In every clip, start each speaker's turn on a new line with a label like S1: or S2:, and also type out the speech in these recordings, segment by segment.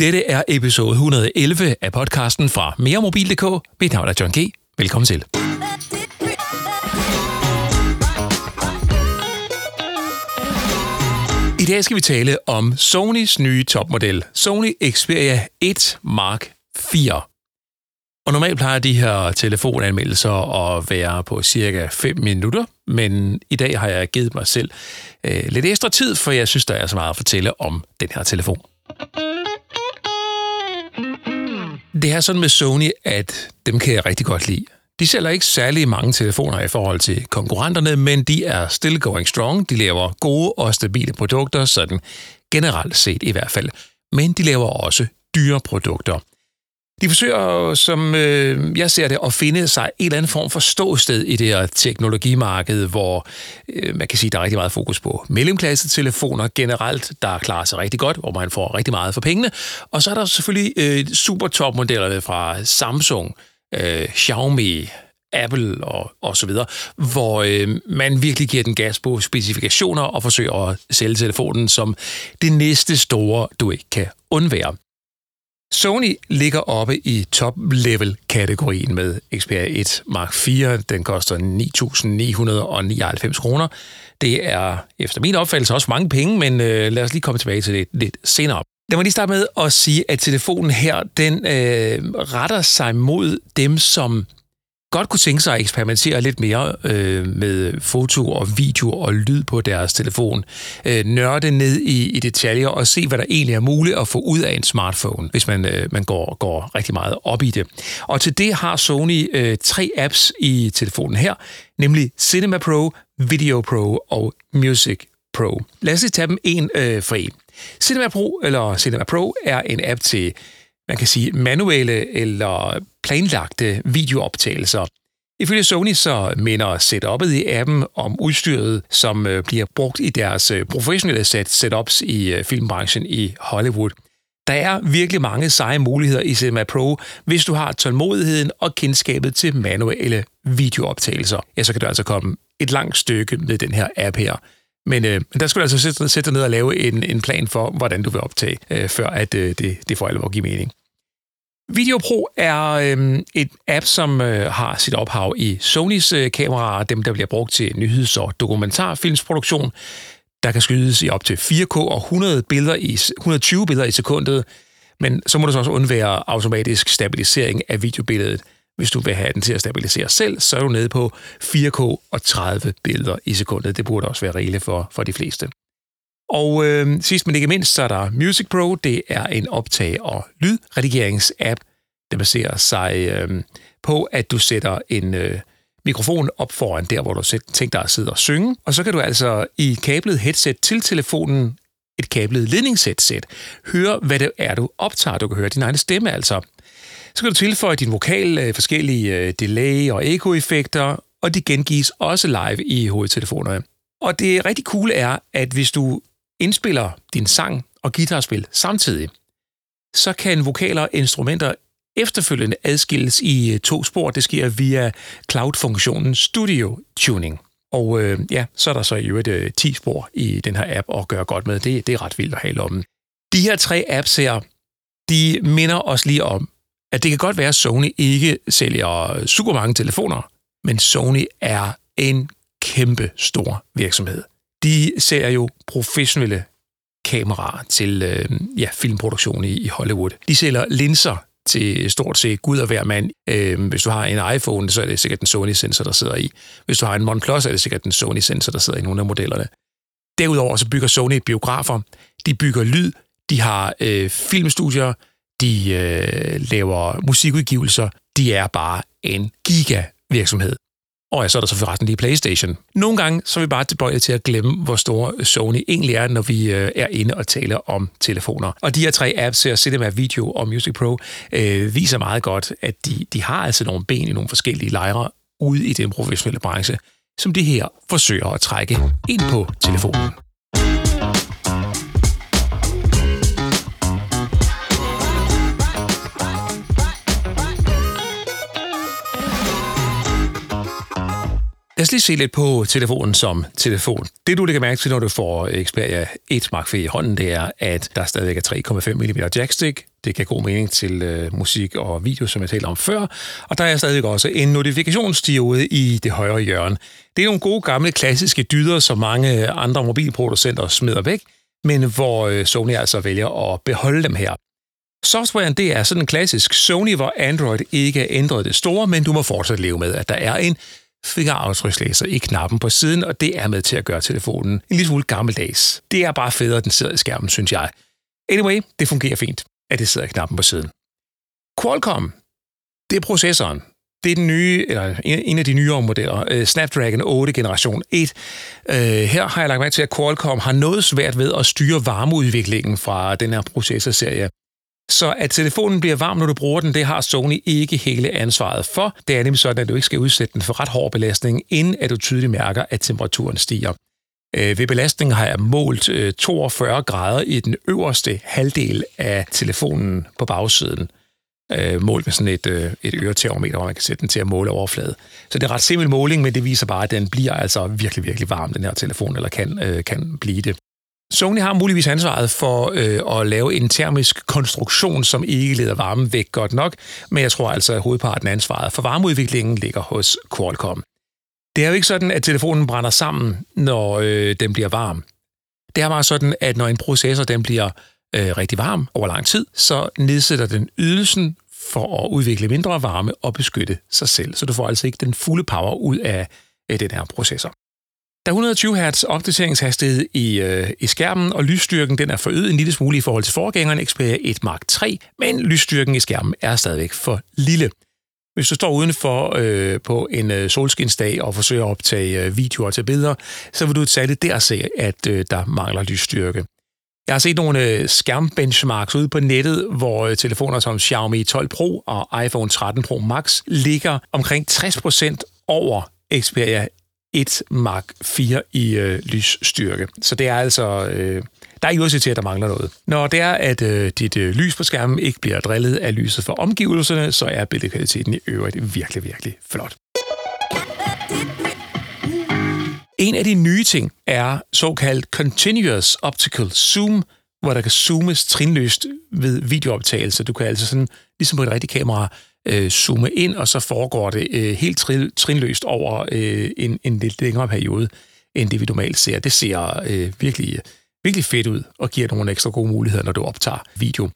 S1: Dette er episode 111 af podcasten fra meremobil.dk. Mit navn er John G. Velkommen til. I dag skal vi tale om Sonys nye topmodel, Sony Xperia 1 Mark 4. Og normalt plejer de her telefonanmeldelser at være på cirka 5 minutter, men i dag har jeg givet mig selv øh, lidt ekstra tid, for jeg synes, der er så meget at fortælle om den her telefon. Det er sådan med Sony, at dem kan jeg rigtig godt lide. De sælger ikke særlig mange telefoner i forhold til konkurrenterne, men de er still going strong. De laver gode og stabile produkter, sådan generelt set i hvert fald. Men de laver også dyre produkter. De forsøger, som øh, jeg ser det, at finde sig en eller anden form for ståsted i det her teknologimarked, hvor øh, man kan sige, der er rigtig meget fokus på mellemklasse-telefoner generelt, der klarer sig rigtig godt, hvor man får rigtig meget for pengene. Og så er der selvfølgelig øh, super topmodellerne fra Samsung, øh, Xiaomi, Apple og, og så videre, hvor øh, man virkelig giver den gas på specifikationer og forsøger at sælge telefonen som det næste store, du ikke kan undvære. Sony ligger oppe i top-level-kategorien med Xperia 1 Mark 4. Den koster 9.999 kroner. Det er efter min opfattelse også mange penge, men øh, lad os lige komme tilbage til det lidt senere. Lad mig lige starte med at sige, at telefonen her, den øh, retter sig mod dem, som godt kunne tænke sig at eksperimentere lidt mere øh, med foto og video og lyd på deres telefon. Øh, nørde ned i, i detaljer og se, hvad der egentlig er muligt at få ud af en smartphone, hvis man, øh, man går, går rigtig meget op i det. Og til det har Sony øh, tre apps i telefonen her, nemlig Cinema Pro, Video Pro og Music Pro. Lad os lige tage dem en øh, for en. Cinema Pro, eller Cinema Pro, er en app til man kan sige, manuelle eller planlagte videooptagelser. Ifølge Sony så minder setup'et i appen om udstyret, som øh, bliver brugt i deres øh, professionelle set setups i øh, filmbranchen i Hollywood. Der er virkelig mange seje muligheder i Cinema Pro, hvis du har tålmodigheden og kendskabet til manuelle videooptagelser. Ja, så kan du altså komme et langt stykke med den her app her. Men øh, der skal du altså sætte, sætte dig ned og lave en, en plan for, hvordan du vil optage, øh, før at øh, det, det får alvor give mening. VideoPro er øh, et app, som øh, har sit ophav i Sonys øh, kameraer, dem der bliver brugt til nyheds- og dokumentarfilmsproduktion. Der kan skydes i op til 4K og 100 billeder i, 120 billeder i sekundet, men så må du så også undvære automatisk stabilisering af videobilledet. Hvis du vil have den til at stabilisere selv, så er du nede på 4K og 30 billeder i sekundet. Det burde også være rigeligt for, for de fleste. Og øh, sidst men ikke mindst, så er der Music Pro. Det er en optag- og lydredigerings-app. Baserer sig øh, på, at du sætter en øh, mikrofon op foran der, hvor du tænker dig at sidde og synge. Og så kan du altså i kablet headset til telefonen, et kablet ledningsheadset, høre, hvad det er, du optager. Du kan høre din egen stemme altså. Så kan du tilføje din vokal, øh, forskellige øh, delay- og echo-effekter, og de gengives også live i hovedtelefonerne. Og det rigtig cool er, at hvis du indspiller din sang og guitarspil samtidig, så kan vokaler og instrumenter efterfølgende adskilles i øh, to spor. Det sker via cloud-funktionen Studio Tuning. Og øh, ja, så er der så i øvrigt øh, 10 spor i den her app at gøre godt med. Det, det er ret vildt at have om. De her tre apps her, de minder os lige om, at det kan godt være, at Sony ikke sælger super mange telefoner, men Sony er en kæmpe stor virksomhed de ser jo professionelle kameraer til øh, ja, filmproduktion i, i Hollywood. De sælger linser til stort set gud og hver mand. Øh, hvis du har en iPhone, så er det sikkert den Sony-sensor, der sidder i. Hvis du har en OnePlus, er det sikkert den Sony-sensor, der sidder i nogle af modellerne. Derudover så bygger Sony biografer, de bygger lyd, de har øh, filmstudier, de øh, laver musikudgivelser. De er bare en giga virksomhed. Og ja, så er der så forresten lige PlayStation. Nogle gange så er vi bare tilbøjelige til at glemme, hvor store Sony egentlig er, når vi øh, er inde og taler om telefoner. Og de her tre apps her, Cinema Video og Music Pro, øh, viser meget godt, at de, de har altså nogle ben i nogle forskellige lejre ude i den professionelle branche, som de her forsøger at trække ind på telefonen. Lad os lige se lidt på telefonen som telefon. Det du lægger mærke til, når du får Xperia 1 Mark IV i hånden, det er, at der stadigvæk er 3,5 mm jackstick. Det kan god mening til øh, musik og video, som jeg talte om før. Og der er stadig også en notifikationsdiode i det højre hjørne. Det er nogle gode gamle klassiske dyder, som mange andre mobilproducenter smider væk, men hvor øh, Sony altså vælger at beholde dem her. Softwaren det er sådan en klassisk Sony, hvor Android ikke er ændret det store, men du må fortsat leve med, at der er en fingeraftrykslæser i knappen på siden, og det er med til at gøre telefonen en lille smule gammeldags. Det er bare federe, at den sidder i skærmen, synes jeg. Anyway, det fungerer fint, at det sidder i knappen på siden. Qualcomm, det er processoren. Det er den nye, eller en af de nyere modeller, øh, Snapdragon 8 generation 1. Øh, her har jeg lagt mærke til, at Qualcomm har noget svært ved at styre varmeudviklingen fra den her processorserie. Så at telefonen bliver varm, når du bruger den, det har Sony ikke hele ansvaret for. Det er nemlig sådan, at du ikke skal udsætte den for ret hård belastning, inden at du tydeligt mærker, at temperaturen stiger. Øh, ved belastningen har jeg målt øh, 42 grader i den øverste halvdel af telefonen på bagsiden. Øh, målt med sådan et, et øretermometer, hvor man kan sætte den til at måle overflade. Så det er ret simpel måling, men det viser bare, at den bliver altså virkelig, virkelig varm, den her telefon, eller kan, kan blive det. Sony har muligvis ansvaret for øh, at lave en termisk konstruktion, som ikke leder varmen væk godt nok, men jeg tror altså, at hovedparten af ansvaret for varmeudviklingen ligger hos Qualcomm. Det er jo ikke sådan, at telefonen brænder sammen, når øh, den bliver varm. Det er bare sådan, at når en processor den bliver øh, rigtig varm over lang tid, så nedsætter den ydelsen for at udvikle mindre varme og beskytte sig selv. Så du får altså ikke den fulde power ud af, af den her processor. Der er 120 Hz opdateringshastighed i, øh, i skærmen, og lysstyrken den er forøget en lille smule i forhold til forgængeren Xperia 1 Mark 3, men lysstyrken i skærmen er stadigvæk for lille. Hvis du står udenfor øh, på en øh, solskinsdag og forsøger at optage øh, videoer til billeder, så vil du særligt der se, at øh, der mangler lysstyrke. Jeg har set nogle øh, skærmbenchmarks ude på nettet, hvor øh, telefoner som Xiaomi 12 Pro og iPhone 13 Pro Max ligger omkring 60% over Xperia 1 Mark 4 i øh, lysstyrke. Så det er altså... Øh, der er ikke udsigt til, at der mangler noget. Når det er, at øh, dit øh, lys på skærmen ikke bliver drillet af lyset for omgivelserne, så er billedkvaliteten i øvrigt virkelig, virkelig flot. En af de nye ting er såkaldt Continuous Optical Zoom, hvor der kan zoomes trinløst ved videooptagelse. Du kan altså sådan, ligesom på et rigtigt kamera, øh, zoome ind, og så foregår det øh, helt trin, trinløst over øh, en, en lidt længere periode, end det vi normalt ser. Det ser øh, virkelig, virkelig fedt ud og giver nogle ekstra gode muligheder, når du optager video.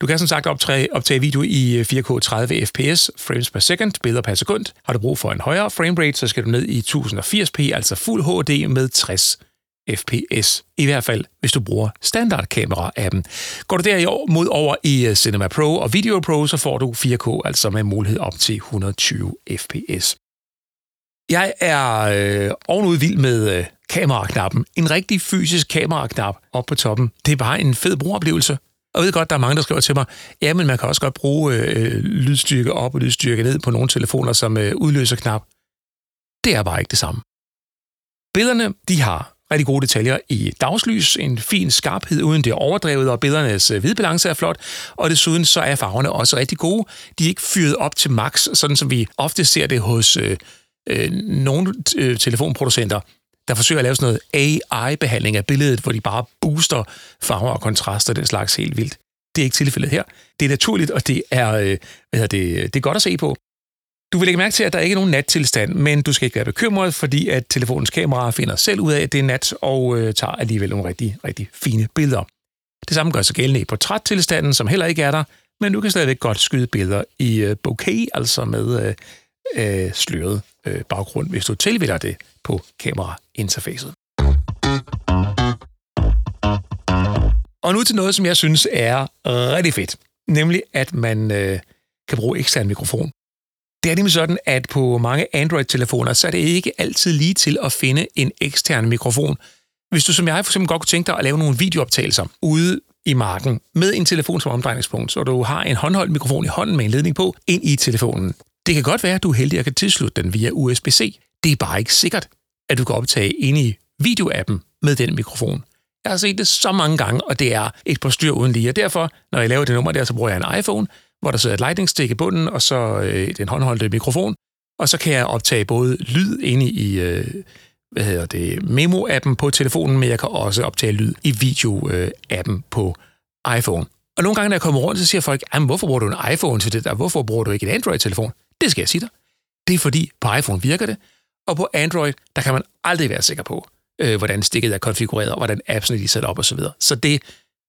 S1: Du kan som sagt optage, optage video i 4K 30 fps, frames per second, billeder per sekund. Har du brug for en højere framerate, så skal du ned i 1080p, altså fuld HD med 60 fps. I hvert fald, hvis du bruger standardkamera-appen. Går du derimod over i øh, Cinema Pro og Video Pro, så får du 4K, altså med mulighed op til 120 fps. Jeg er øh, ovenud vild med øh, kameraknappen. En rigtig fysisk kameraknap op på toppen. Det er bare en fed brugeroplevelse. Og jeg ved godt, der er mange, der skriver til mig, ja, men man kan også godt bruge øh, øh, lydstyrke op og lydstyrke ned på nogle telefoner som øh, udløser knap. Det er bare ikke det samme. Billederne, de har rigtig gode detaljer i dagslys, en fin skarphed uden det er overdrevet, og billedernes øh, hvidbalance er flot, og desuden så er farverne også rigtig gode. De er ikke fyret op til max, sådan som vi ofte ser det hos øh, øh, nogle øh, telefonproducenter, der forsøger at lave sådan noget AI-behandling af billedet, hvor de bare booster farver og kontraster den slags helt vildt. Det er ikke tilfældet her. Det er naturligt, og det er, øh, hvad det, det er godt at se på. Du vil lægge mærke til, at der ikke er nogen nattilstand, men du skal ikke være bekymret, fordi at telefonens kamera finder selv ud af, at det er nat, og øh, tager alligevel nogle rigtig, rigtig fine billeder. Det samme gør sig gældende i portrættilstanden, som heller ikke er der, men du kan stadigvæk godt skyde billeder i øh, bokeh, altså med øh, øh, sløret øh, baggrund, hvis du tilvælger det på kamerainterfacet. Og nu til noget, som jeg synes er rigtig fedt, nemlig at man øh, kan bruge ekstern mikrofon det er nemlig sådan, at på mange Android-telefoner, så er det ikke altid lige til at finde en ekstern mikrofon. Hvis du som jeg for eksempel godt kunne tænke dig at lave nogle videooptagelser ude i marken med en telefon som omdrejningspunkt, så du har en håndholdt mikrofon i hånden med en ledning på ind i telefonen. Det kan godt være, at du er heldig at kan tilslutte den via USB-C. Det er bare ikke sikkert, at du kan optage ind i videoappen med den mikrofon. Jeg har set det så mange gange, og det er et par styr uden lige. Og derfor, når jeg laver det nummer der, så bruger jeg en iPhone, hvor der sidder et lightning-stik i bunden, og så øh, den håndholdte mikrofon. Og så kan jeg optage både lyd inde i øh, hvad hedder det, memo-appen på telefonen, men jeg kan også optage lyd i video-appen på iPhone. Og nogle gange, når jeg kommer rundt, så siger folk, hvorfor bruger du en iPhone til det der? Hvorfor bruger du ikke en Android-telefon? Det skal jeg sige dig. Det er fordi, på iPhone virker det, og på Android, der kan man aldrig være sikker på, øh, hvordan stikket er konfigureret, og hvordan appsene er sat op osv. Så, så det,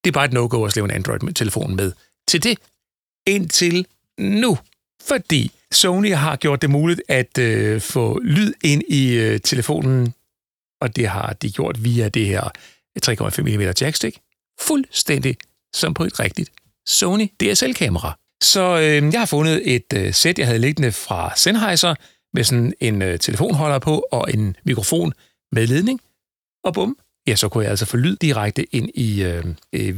S1: det er bare et no-go at slæve en Android-telefon med til det indtil nu. Fordi Sony har gjort det muligt at øh, få lyd ind i øh, telefonen, og det har de gjort via det her 3,5 mm jackstick. Fuldstændig som på et rigtigt Sony DSL-kamera. Så øh, jeg har fundet et øh, sæt, jeg havde liggende fra Sennheiser, med sådan en øh, telefonholder på og en mikrofon med ledning. Og bum, ja, så kunne jeg altså få lyd direkte ind i øh,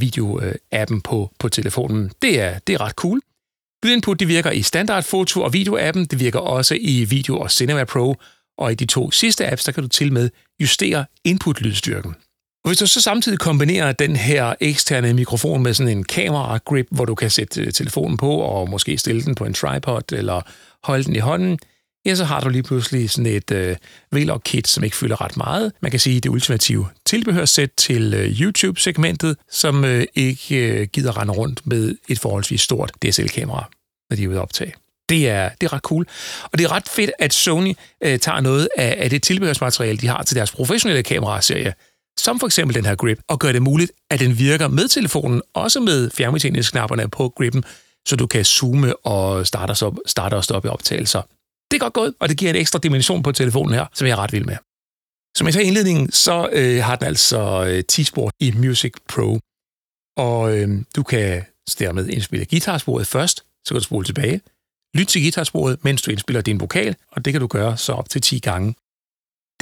S1: videoappen video-appen på, på telefonen. Det er, det er ret cool. Lydinput det virker i standard foto- og video-appen. Det virker også i Video og Cinema Pro. Og i de to sidste apps, der kan du til med justere input-lydstyrken. Og hvis du så samtidig kombinerer den her eksterne mikrofon med sådan en kamera-grip, hvor du kan sætte øh, telefonen på og måske stille den på en tripod eller holde den i hånden, ja, så har du lige pludselig sådan et øh, Vlog-kit, som ikke fylder ret meget. Man kan sige, det ultimative tilbehørssæt til øh, YouTube-segmentet, som øh, ikke øh, gider rende rundt med et forholdsvis stort DSL-kamera, når de er ude at optage. Det er, det er ret cool. Og det er ret fedt, at Sony øh, tager noget af, af det tilbehørsmateriale, de har til deres professionelle kameraserie, som for eksempel den her grip, og gør det muligt, at den virker med telefonen, også med fjernbetjeningsknapperne på grippen, så du kan zoome og starte, op, starte og stoppe optagelser. Det er godt gået, og det giver en ekstra dimension på telefonen her, som jeg er ret vild med. Som jeg sagde i indledningen, så øh, har den altså øh, 10-spor i Music Pro. Og øh, du kan dermed indspille guitarsporet først, så kan du spole tilbage. Lyt til guitarsporet, mens du indspiller din vokal, og det kan du gøre så op til 10 gange.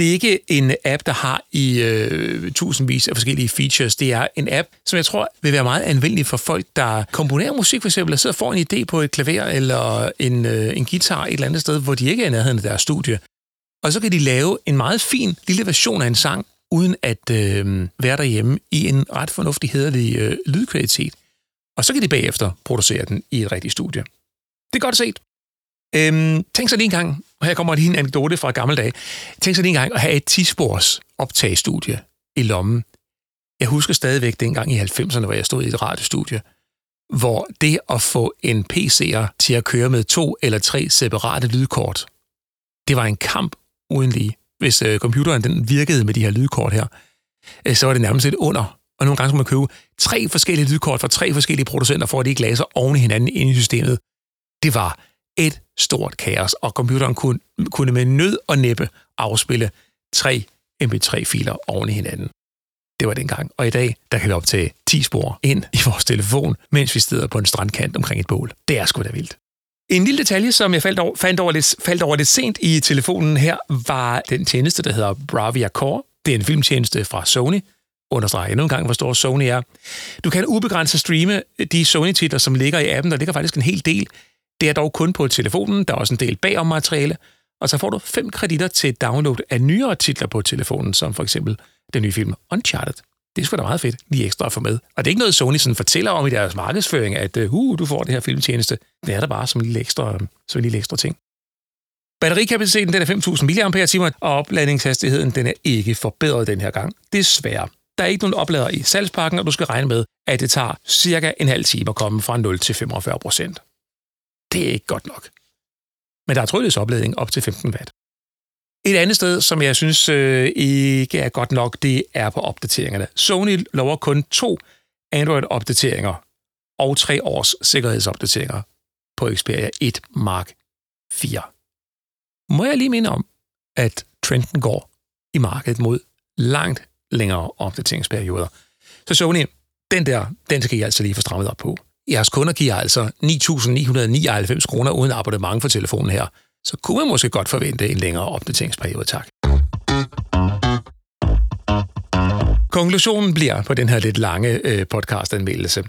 S1: Det er ikke en app, der har i øh, tusindvis af forskellige features. Det er en app, som jeg tror vil være meget anvendelig for folk, der komponerer musik for eksempel, og sidder og får en idé på et klaver eller en, øh, en guitar et eller andet sted, hvor de ikke er i nærheden af deres studie. Og så kan de lave en meget fin lille version af en sang, uden at øh, være derhjemme i en ret fornuftig, hederlig øh, lydkvalitet. Og så kan de bagefter producere den i et rigtigt studie. Det er godt set. Øhm, tænk så lige en gang, og her kommer lige en anekdote fra gamle dage. Tænk så lige en gang at have et 10-spors optagestudie i lommen. Jeg husker stadigvæk dengang i 90'erne, hvor jeg stod i et radiostudie, hvor det at få en PC'er til at køre med to eller tre separate lydkort, det var en kamp uden lige. Hvis øh, computeren den virkede med de her lydkort her, øh, så var det nærmest et under. Og nogle gange skulle man købe tre forskellige lydkort fra tre forskellige producenter, for at de ikke lagde sig oven i hinanden inde i systemet. Det var et stort kaos, og computeren kunne, kunne med nød og næppe afspille tre MP3-filer oven i hinanden. Det var dengang. Og i dag, der kan vi optage 10 spor ind i vores telefon, mens vi sidder på en strandkant omkring et bål. Det er sgu da vildt. En lille detalje, som jeg faldt over, fandt over lidt, faldt over lidt sent i telefonen her, var den tjeneste, der hedder Bravia Core. Det er en filmtjeneste fra Sony. Understreger endnu en gang, hvor stor Sony er. Du kan ubegrænset streame de Sony-titler, som ligger i appen. Der ligger faktisk en hel del. Det er dog kun på telefonen, der er også en del bagom materiale, og så får du fem kreditter til download af nyere titler på telefonen, som for eksempel den nye film Uncharted. Det er sgu da meget fedt, lige ekstra at få med. Og det er ikke noget, Sony sådan fortæller om i deres markedsføring, at uh, du får det her filmtjeneste. Det er der bare som en lille ekstra, øh, som en lille ekstra ting. Batterikapaciteten den er 5.000 mAh, og opladningshastigheden den er ikke forbedret den her gang. Desværre. Der er ikke nogen oplader i salgspakken, og du skal regne med, at det tager cirka en halv time at komme fra 0 til 45 procent. Det er ikke godt nok. Men der er trådløs opladning op til 15 watt. Et andet sted, som jeg synes øh, ikke er godt nok, det er på opdateringerne. Sony lover kun to Android-opdateringer og tre års sikkerhedsopdateringer på Xperia 1 Mark 4. Må jeg lige minde om, at trenden går i markedet mod langt længere opdateringsperioder. Så Sony, den der, den skal I altså lige få strammet op på. Jeres kunder giver altså 9.999 kroner uden abonnement for telefonen her. Så kunne man måske godt forvente en længere opdateringsperiode, tak. Konklusionen bliver på den her lidt lange øh, podcast-anmeldelse,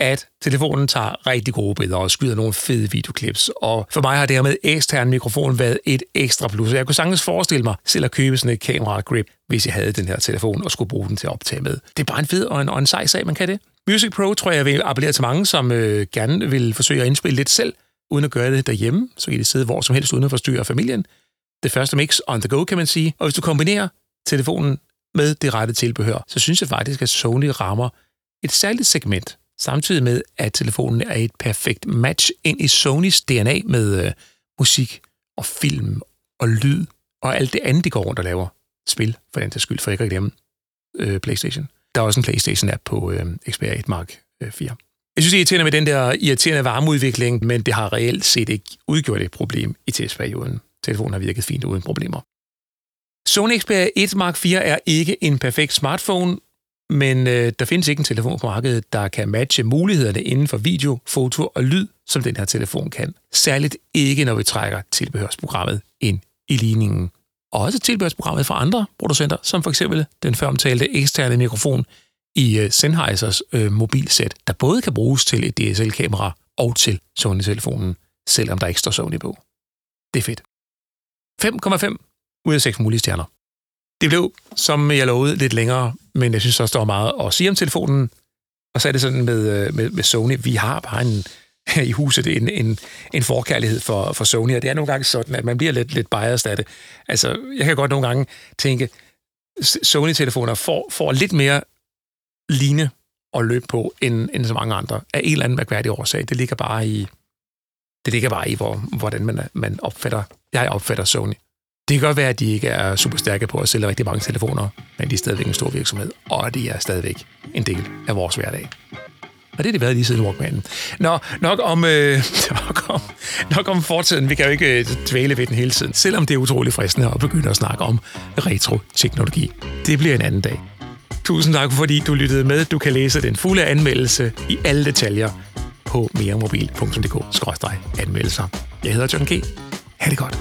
S1: at telefonen tager rigtig gode billeder og skyder nogle fede videoklips. Og for mig har det her med ekstern mikrofon været et ekstra plus. Jeg kunne sagtens forestille mig selv at købe sådan et kamera-grip, hvis jeg havde den her telefon og skulle bruge den til at optage med. Det er bare en fed og en, og en sej sag, man kan det. Music Pro tror jeg vil appellere til mange, som øh, gerne vil forsøge at indspille lidt selv, uden at gøre det derhjemme. Så kan de sidde hvor som helst uden at forstyrre familien. Det første mix on the go, kan man sige. Og hvis du kombinerer telefonen med det rette tilbehør, så synes jeg faktisk, at Sony rammer et særligt segment, samtidig med, at telefonen er et perfekt match ind i Sonys DNA med øh, musik og film og lyd og alt det andet, de går rundt og laver. Spil, for den til skyld, for ikke at glemme øh, PlayStation. Der er også en PlayStation-app på øh, Xperia 1 Mark øh, 4. Jeg synes, det er irriterende med den der irriterende varmeudvikling, men det har reelt set ikke udgjort et problem i testperioden. Telefonen har virket fint uden problemer. Sony Xperia 1 Mark 4 er ikke en perfekt smartphone, men øh, der findes ikke en telefon på markedet, der kan matche mulighederne inden for video, foto og lyd, som den her telefon kan. Særligt ikke, når vi trækker tilbehørsprogrammet ind i ligningen. Og også tilbehørsprogrammet fra andre producenter, som for eksempel den føromtalte eksterne mikrofon i øh, Sennheisers øh, mobilsæt, der både kan bruges til et DSL-kamera og til Sony-telefonen, selvom der ikke står Sony på. Det er fedt. 5,5 ud af 6 mulige stjerner. Det blev, som jeg lovede, lidt længere, men jeg synes også, der var meget at sige om telefonen. Og så er det sådan med, øh, med, med Sony, vi har bare en, i huset en, en, en forkærlighed for, for Sony, og det er nogle gange sådan, at man bliver lidt, lidt biased af det. Altså, jeg kan godt nogle gange tænke, Sony-telefoner får, får lidt mere line at løbe på, end, end så mange andre, af en eller anden mærkværdig årsag. Det ligger bare i, det ligger bare i, hvor, hvordan man, man opfatter, jeg opfatter Sony. Det kan godt være, at de ikke er super stærke på at sælge rigtig mange telefoner, men de er stadigvæk en stor virksomhed, og de er stadigvæk en del af vores hverdag. Og det er det været lige siden Walkmanen. Nå, nok om, øh, nok om, nok om fortiden. Vi kan jo ikke øh, dvæle ved den hele tiden, selvom det er utrolig fristende at begynde at snakke om retro-teknologi. Det bliver en anden dag. Tusind tak, fordi du lyttede med. Du kan læse den fulde anmeldelse i alle detaljer på meremobil.dk-anmeldelser. Jeg hedder John G. Ha' det godt.